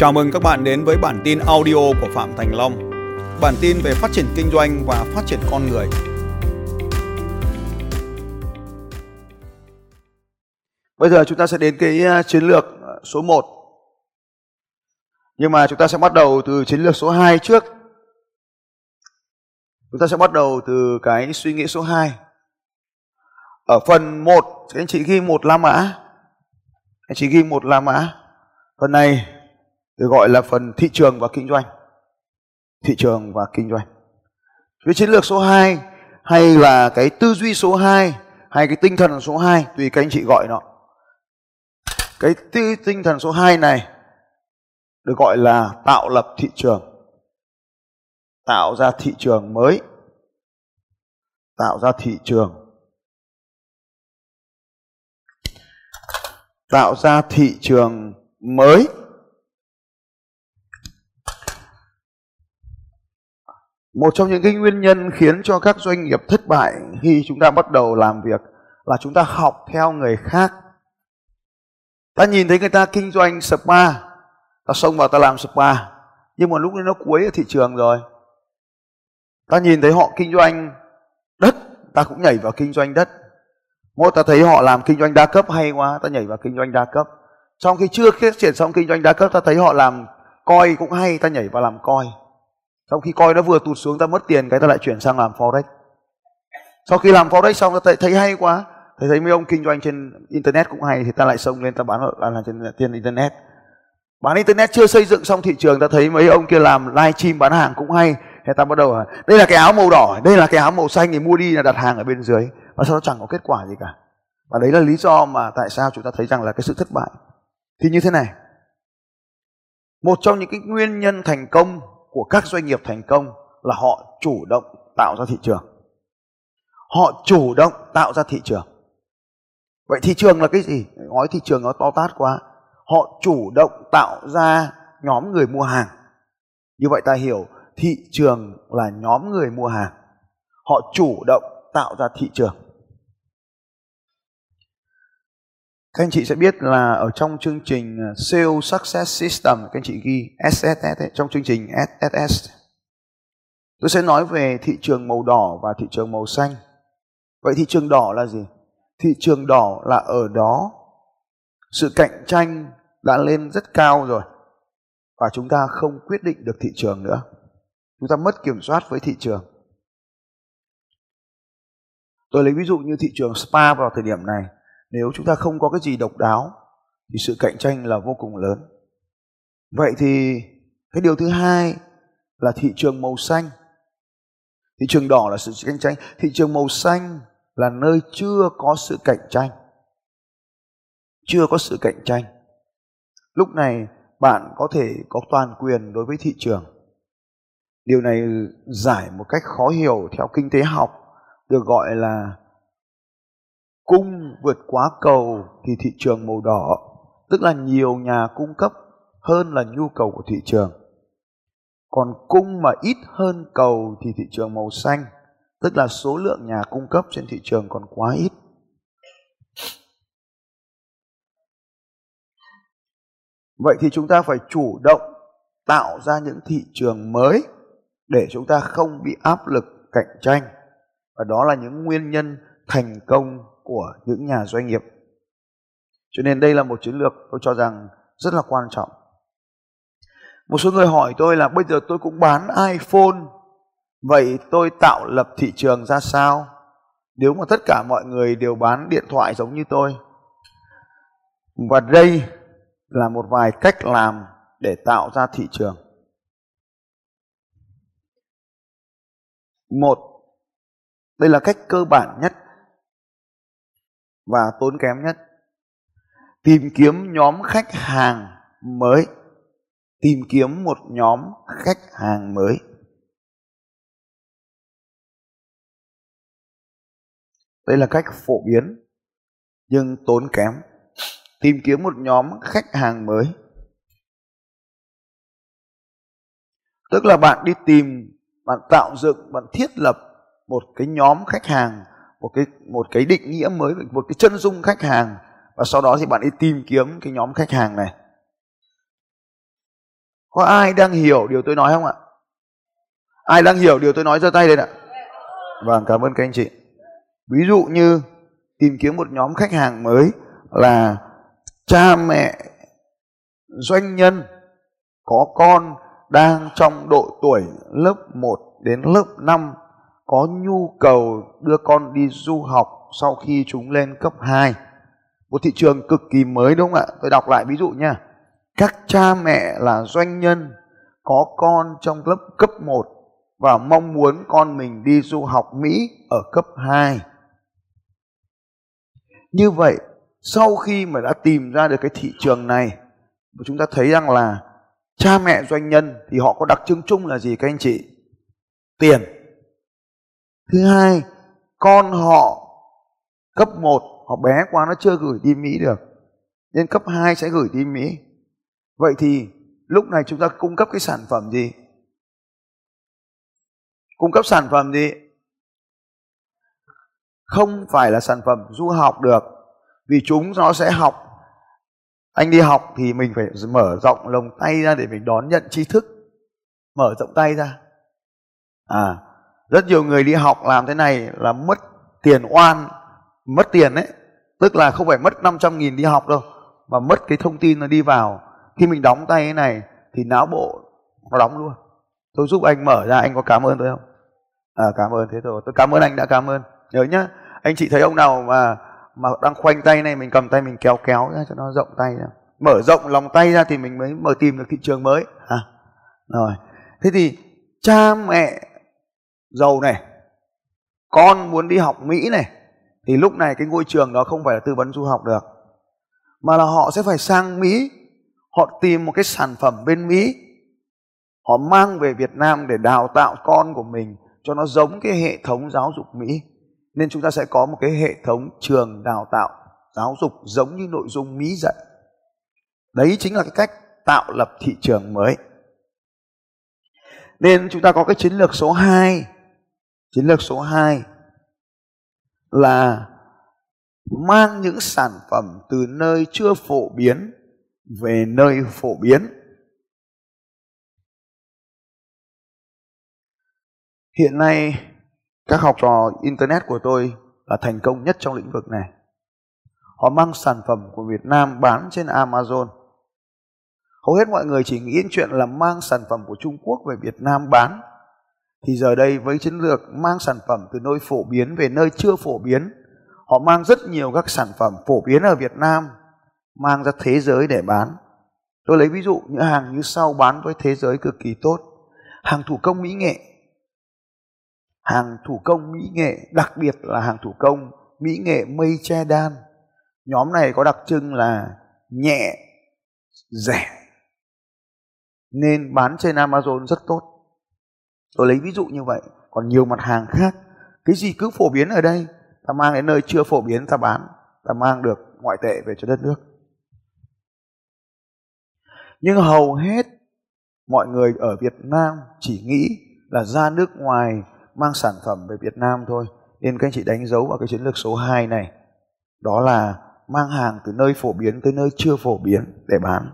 Chào mừng các bạn đến với bản tin audio của Phạm Thành Long. Bản tin về phát triển kinh doanh và phát triển con người. Bây giờ chúng ta sẽ đến cái à, chiến lược à, số 1. Nhưng mà chúng ta sẽ bắt đầu từ chiến lược số 2 trước. Chúng ta sẽ bắt đầu từ cái suy nghĩ số 2. Ở phần 1, các anh chị ghi một La Mã. Anh chị ghi một La Mã. Phần này được gọi là phần thị trường và kinh doanh. Thị trường và kinh doanh. Cái chiến lược số 2 hay là cái tư duy số 2 hay cái tinh thần số 2 tùy các anh chị gọi nó. Cái tư, tinh thần số 2 này được gọi là tạo lập thị trường. Tạo ra thị trường mới. Tạo ra thị trường. Tạo ra thị trường mới Một trong những cái nguyên nhân khiến cho các doanh nghiệp thất bại khi chúng ta bắt đầu làm việc là chúng ta học theo người khác. Ta nhìn thấy người ta kinh doanh spa, ta xông vào ta làm spa, nhưng mà lúc đấy nó cuối ở thị trường rồi. Ta nhìn thấy họ kinh doanh đất, ta cũng nhảy vào kinh doanh đất. Mỗi ta thấy họ làm kinh doanh đa cấp hay quá, ta nhảy vào kinh doanh đa cấp. Trong khi chưa phát triển xong kinh doanh đa cấp, ta thấy họ làm coi cũng hay, ta nhảy vào làm coi. Sau khi coi nó vừa tụt xuống ta mất tiền cái ta lại chuyển sang làm forex. Sau khi làm forex xong ta thấy, thấy hay quá, thấy thấy mấy ông kinh doanh trên internet cũng hay thì ta lại xông lên ta bán là là trên trên internet. Bán internet chưa xây dựng xong thị trường ta thấy mấy ông kia làm live stream bán hàng cũng hay thì ta bắt đầu là đây là cái áo màu đỏ, đây là cái áo màu xanh thì mua đi là đặt hàng ở bên dưới và sau đó chẳng có kết quả gì cả. Và đấy là lý do mà tại sao chúng ta thấy rằng là cái sự thất bại. Thì như thế này, một trong những cái nguyên nhân thành công của các doanh nghiệp thành công là họ chủ động tạo ra thị trường. Họ chủ động tạo ra thị trường. Vậy thị trường là cái gì? Nói thị trường nó to tát quá. Họ chủ động tạo ra nhóm người mua hàng. Như vậy ta hiểu, thị trường là nhóm người mua hàng. Họ chủ động tạo ra thị trường. Các anh chị sẽ biết là ở trong chương trình uh, Sales Success System, các anh chị ghi SSS ấy, trong chương trình SSS. Tôi sẽ nói về thị trường màu đỏ và thị trường màu xanh. Vậy thị trường đỏ là gì? Thị trường đỏ là ở đó sự cạnh tranh đã lên rất cao rồi và chúng ta không quyết định được thị trường nữa. Chúng ta mất kiểm soát với thị trường. Tôi lấy ví dụ như thị trường spa vào thời điểm này nếu chúng ta không có cái gì độc đáo, thì sự cạnh tranh là vô cùng lớn. Vậy thì cái điều thứ hai là thị trường màu xanh. Thị trường đỏ là sự cạnh tranh, thị trường màu xanh là nơi chưa có sự cạnh tranh. Chưa có sự cạnh tranh. Lúc này bạn có thể có toàn quyền đối với thị trường. Điều này giải một cách khó hiểu theo kinh tế học, được gọi là cung vượt quá cầu thì thị trường màu đỏ, tức là nhiều nhà cung cấp hơn là nhu cầu của thị trường. Còn cung mà ít hơn cầu thì thị trường màu xanh, tức là số lượng nhà cung cấp trên thị trường còn quá ít. Vậy thì chúng ta phải chủ động tạo ra những thị trường mới để chúng ta không bị áp lực cạnh tranh. Và đó là những nguyên nhân thành công của những nhà doanh nghiệp. Cho nên đây là một chiến lược tôi cho rằng rất là quan trọng. Một số người hỏi tôi là bây giờ tôi cũng bán iPhone, vậy tôi tạo lập thị trường ra sao? Nếu mà tất cả mọi người đều bán điện thoại giống như tôi. Và đây là một vài cách làm để tạo ra thị trường. Một, đây là cách cơ bản nhất và tốn kém nhất. Tìm kiếm nhóm khách hàng mới. Tìm kiếm một nhóm khách hàng mới. Đây là cách phổ biến, nhưng tốn kém. Tìm kiếm một nhóm khách hàng mới. Tức là bạn đi tìm, bạn tạo dựng, bạn thiết lập một cái nhóm khách hàng một cái một cái định nghĩa mới, một cái chân dung khách hàng và sau đó thì bạn đi tìm kiếm cái nhóm khách hàng này. Có ai đang hiểu điều tôi nói không ạ? Ai đang hiểu điều tôi nói giơ tay lên ạ? Vâng cảm ơn các anh chị. Ví dụ như tìm kiếm một nhóm khách hàng mới là cha mẹ, doanh nhân có con đang trong độ tuổi lớp 1 đến lớp 5 có nhu cầu đưa con đi du học sau khi chúng lên cấp 2. Một thị trường cực kỳ mới đúng không ạ? Tôi đọc lại ví dụ nha. Các cha mẹ là doanh nhân có con trong lớp cấp 1 và mong muốn con mình đi du học Mỹ ở cấp 2. Như vậy, sau khi mà đã tìm ra được cái thị trường này, chúng ta thấy rằng là cha mẹ doanh nhân thì họ có đặc trưng chung là gì các anh chị? Tiền. Thứ hai, con họ cấp 1 họ bé quá nó chưa gửi đi Mỹ được. Nên cấp 2 sẽ gửi đi Mỹ. Vậy thì lúc này chúng ta cung cấp cái sản phẩm gì? Cung cấp sản phẩm gì? Không phải là sản phẩm du học được. Vì chúng nó sẽ học anh đi học thì mình phải mở rộng lồng tay ra để mình đón nhận tri thức mở rộng tay ra à rất nhiều người đi học làm thế này là mất tiền oan mất tiền đấy tức là không phải mất 500 nghìn đi học đâu mà mất cái thông tin nó đi vào. Khi mình đóng tay thế này thì não bộ nó đóng luôn. Tôi giúp anh mở ra anh có cảm ơn tôi không? À cảm ơn thế thôi, tôi cảm ơn anh đã cảm ơn. Nhớ nhá anh chị thấy ông nào mà mà đang khoanh tay này mình cầm tay mình kéo kéo ra cho nó rộng tay ra. Mở rộng lòng tay ra thì mình mới mở tìm được thị trường mới. À rồi. Thế thì cha mẹ giàu này, con muốn đi học mỹ này, thì lúc này cái ngôi trường đó không phải là tư vấn du học được, mà là họ sẽ phải sang mỹ. Họ tìm một cái sản phẩm bên mỹ. Họ mang về việt nam để đào tạo con của mình cho nó giống cái hệ thống giáo dục mỹ. Nên chúng ta sẽ có một cái hệ thống trường đào tạo giáo dục giống như nội dung mỹ dạy. Đấy chính là cái cách tạo lập thị trường mới. Nên chúng ta có cái chiến lược số 2 chiến lược số 2 là mang những sản phẩm từ nơi chưa phổ biến về nơi phổ biến. Hiện nay, các học trò internet của tôi là thành công nhất trong lĩnh vực này. Họ mang sản phẩm của việt nam bán trên amazon. Hầu hết mọi người chỉ nghĩ đến chuyện là mang sản phẩm của trung quốc về việt nam bán thì giờ đây với chiến lược mang sản phẩm từ nơi phổ biến về nơi chưa phổ biến, họ mang rất nhiều các sản phẩm phổ biến ở việt nam mang ra thế giới để bán. Tôi lấy ví dụ những hàng như sau bán với thế giới cực kỳ tốt. Hàng thủ công mỹ nghệ. Hàng thủ công mỹ nghệ, đặc biệt là hàng thủ công mỹ nghệ mây che đan. Nhóm này có đặc trưng là nhẹ, rẻ. Nên bán trên amazon rất tốt tôi lấy ví dụ như vậy còn nhiều mặt hàng khác cái gì cứ phổ biến ở đây, ta mang đến nơi chưa phổ biến, ta bán, ta mang được ngoại tệ về cho đất nước nhưng hầu hết mọi người ở Việt Nam chỉ nghĩ là ra nước ngoài mang sản phẩm về Việt Nam thôi. Nên các anh chị đánh dấu vào cái chiến lược số 2 này. Đó là mang hàng từ nơi phổ biến tới nơi chưa phổ biến để bán.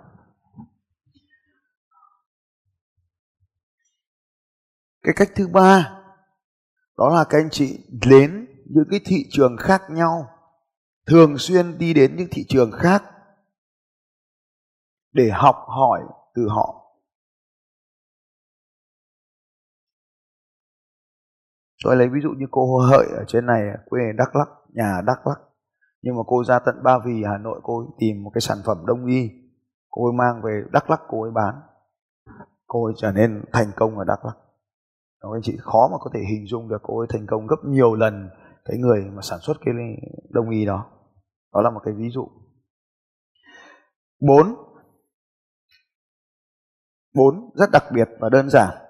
Cái cách thứ ba đó là các anh chị đến những cái thị trường khác nhau, thường xuyên đi đến những thị trường khác để học hỏi từ họ. Tôi lấy ví dụ như cô hợi ở trên này quê đắk lắc nhà đắk lắc nhưng mà cô ra tận ba vì hà nội cô ấy tìm một cái sản phẩm đông y. Cô ấy mang về đắk lắc cô ấy bán. Cô ấy trở nên thành công ở đắk lắc các anh chị khó mà có thể hình dung được cô ấy thành công gấp nhiều lần cái người mà sản xuất cái đông y đó đó là một cái ví dụ bốn bốn rất đặc biệt và đơn giản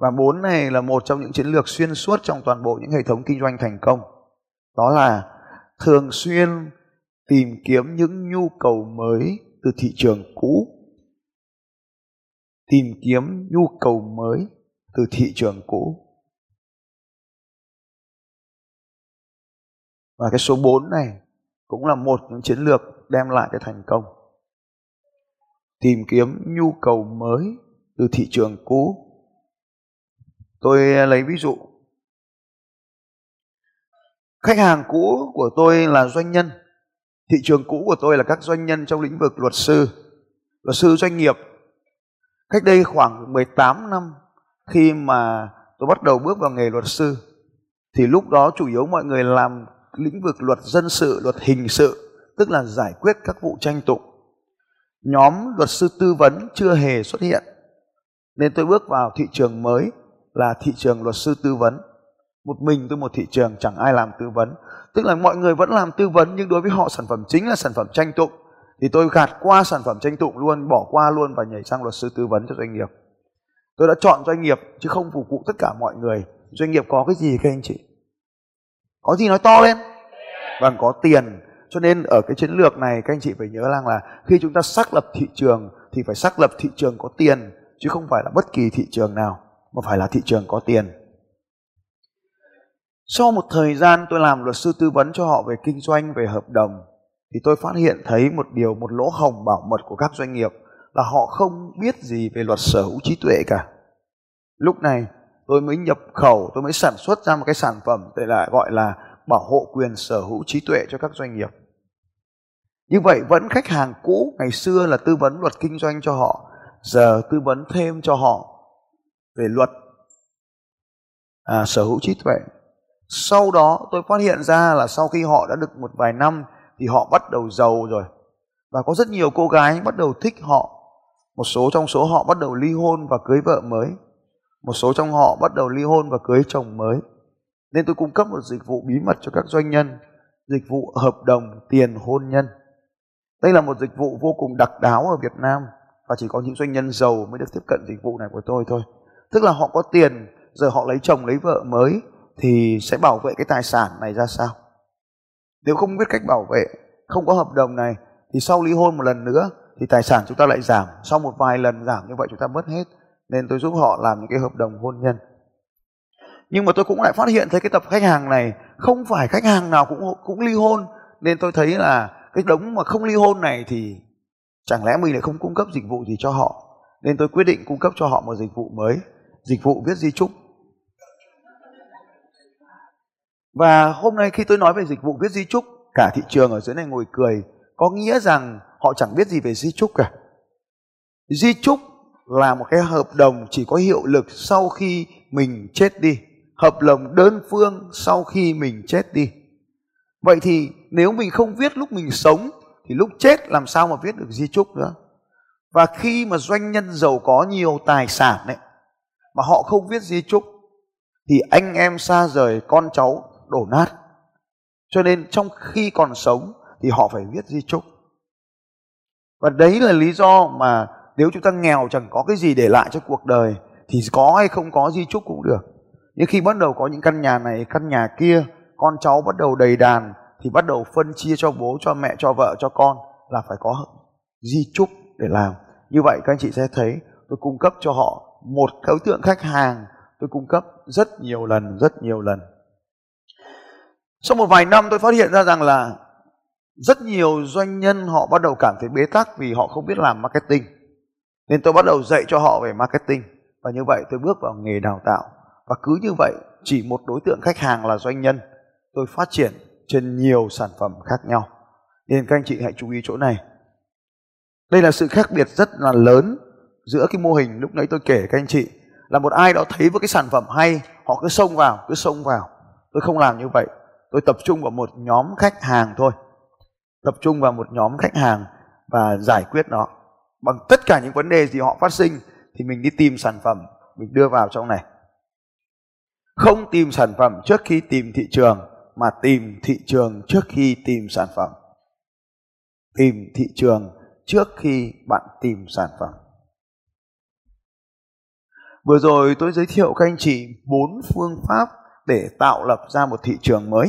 và bốn này là một trong những chiến lược xuyên suốt trong toàn bộ những hệ thống kinh doanh thành công. Đó là thường xuyên tìm kiếm những nhu cầu mới từ thị trường cũ. Tìm kiếm nhu cầu mới từ thị trường cũ. Và cái số 4 này cũng là một những chiến lược đem lại cái thành công. Tìm kiếm nhu cầu mới từ thị trường cũ. Tôi lấy ví dụ. Khách hàng cũ của tôi là doanh nhân. Thị trường cũ của tôi là các doanh nhân trong lĩnh vực luật sư, luật sư doanh nghiệp. Cách đây khoảng 18 năm khi mà tôi bắt đầu bước vào nghề luật sư thì lúc đó chủ yếu mọi người làm lĩnh vực luật dân sự, luật hình sự, tức là giải quyết các vụ tranh tụng. Nhóm luật sư tư vấn chưa hề xuất hiện. Nên tôi bước vào thị trường mới là thị trường luật sư tư vấn. Một mình tôi một thị trường chẳng ai làm tư vấn. Tức là mọi người vẫn làm tư vấn nhưng đối với họ sản phẩm chính là sản phẩm tranh tụng. Thì tôi gạt qua sản phẩm tranh tụng luôn, bỏ qua luôn và nhảy sang luật sư tư vấn cho doanh nghiệp. Tôi đã chọn doanh nghiệp chứ không phục vụ tất cả mọi người. Doanh nghiệp có cái gì các anh chị? Có gì nói to lên? Vâng, có tiền. Cho nên ở cái chiến lược này các anh chị phải nhớ rằng là khi chúng ta xác lập thị trường thì phải xác lập thị trường có tiền chứ không phải là bất kỳ thị trường nào mà phải là thị trường có tiền. Sau một thời gian tôi làm luật sư tư vấn cho họ về kinh doanh, về hợp đồng thì tôi phát hiện thấy một điều, một lỗ hồng bảo mật của các doanh nghiệp là họ không biết gì về luật sở hữu trí tuệ cả. Lúc này tôi mới nhập khẩu, tôi mới sản xuất ra một cái sản phẩm để là gọi là bảo hộ quyền sở hữu trí tuệ cho các doanh nghiệp. Như vậy vẫn khách hàng cũ ngày xưa là tư vấn luật kinh doanh cho họ, giờ tư vấn thêm cho họ về luật à, sở hữu trí tuệ. Sau đó tôi phát hiện ra là sau khi họ đã được một vài năm thì họ bắt đầu giàu rồi. Và có rất nhiều cô gái bắt đầu thích họ. Một số trong số họ bắt đầu ly hôn và cưới vợ mới. Một số trong họ bắt đầu ly hôn và cưới chồng mới. Nên tôi cung cấp một dịch vụ bí mật cho các doanh nhân, dịch vụ hợp đồng tiền hôn nhân. Đây là một dịch vụ vô cùng đặc đáo ở Việt Nam và chỉ có những doanh nhân giàu mới được tiếp cận dịch vụ này của tôi thôi. Tức là họ có tiền, giờ họ lấy chồng lấy vợ mới thì sẽ bảo vệ cái tài sản này ra sao? Nếu không biết cách bảo vệ, không có hợp đồng này thì sau ly hôn một lần nữa thì tài sản chúng ta lại giảm. Sau một vài lần giảm như vậy chúng ta mất hết. Nên tôi giúp họ làm những cái hợp đồng hôn nhân. Nhưng mà tôi cũng lại phát hiện thấy cái tập khách hàng này không phải khách hàng nào cũng cũng ly hôn nên tôi thấy là cái đống mà không ly hôn này thì chẳng lẽ mình lại không cung cấp dịch vụ gì cho họ nên tôi quyết định cung cấp cho họ một dịch vụ mới dịch vụ viết di chúc và hôm nay khi tôi nói về dịch vụ viết di chúc cả thị trường ở dưới này ngồi cười có nghĩa rằng họ chẳng biết gì về di chúc cả. Di chúc là một cái hợp đồng chỉ có hiệu lực sau khi mình chết đi. Hợp đồng đơn phương sau khi mình chết đi. Vậy thì nếu mình không viết lúc mình sống, thì lúc chết làm sao mà viết được di chúc nữa? Và khi mà doanh nhân giàu có nhiều tài sản đấy mà họ không viết di chúc thì anh em xa rời con cháu đổ nát. Cho nên trong khi còn sống, thì họ phải viết di chúc và đấy là lý do mà nếu chúng ta nghèo chẳng có cái gì để lại cho cuộc đời, thì có hay không có di chúc cũng được. Nhưng khi bắt đầu có những căn nhà này, căn nhà kia, con cháu bắt đầu đầy đàn, thì bắt đầu phân chia cho bố, cho mẹ, cho vợ, cho con là phải có di chúc để làm. Như vậy các anh chị sẽ thấy, tôi cung cấp cho họ một đối tượng khách hàng, tôi cung cấp rất nhiều lần, rất nhiều lần. Sau một vài năm tôi phát hiện ra rằng là rất nhiều doanh nhân họ bắt đầu cảm thấy bế tắc vì họ không biết làm marketing. Nên tôi bắt đầu dạy cho họ về marketing. Và như vậy tôi bước vào nghề đào tạo. Và cứ như vậy, chỉ một đối tượng khách hàng là doanh nhân, tôi phát triển trên nhiều sản phẩm khác nhau. Nên các anh chị hãy chú ý chỗ này. Đây là sự khác biệt rất là lớn giữa cái mô hình lúc nãy tôi kể, các anh chị. Là một ai đó thấy với cái sản phẩm hay, họ cứ xông vào, cứ xông vào. Tôi không làm như vậy. Tôi tập trung vào một nhóm khách hàng thôi tập trung vào một nhóm khách hàng và giải quyết nó. Bằng tất cả những vấn đề gì họ phát sinh thì mình đi tìm sản phẩm, mình đưa vào trong này. Không tìm sản phẩm trước khi tìm thị trường, mà tìm thị trường trước khi tìm sản phẩm. Tìm thị trường trước khi bạn tìm sản phẩm. Vừa rồi tôi giới thiệu các anh chị bốn phương pháp để tạo lập ra một thị trường mới.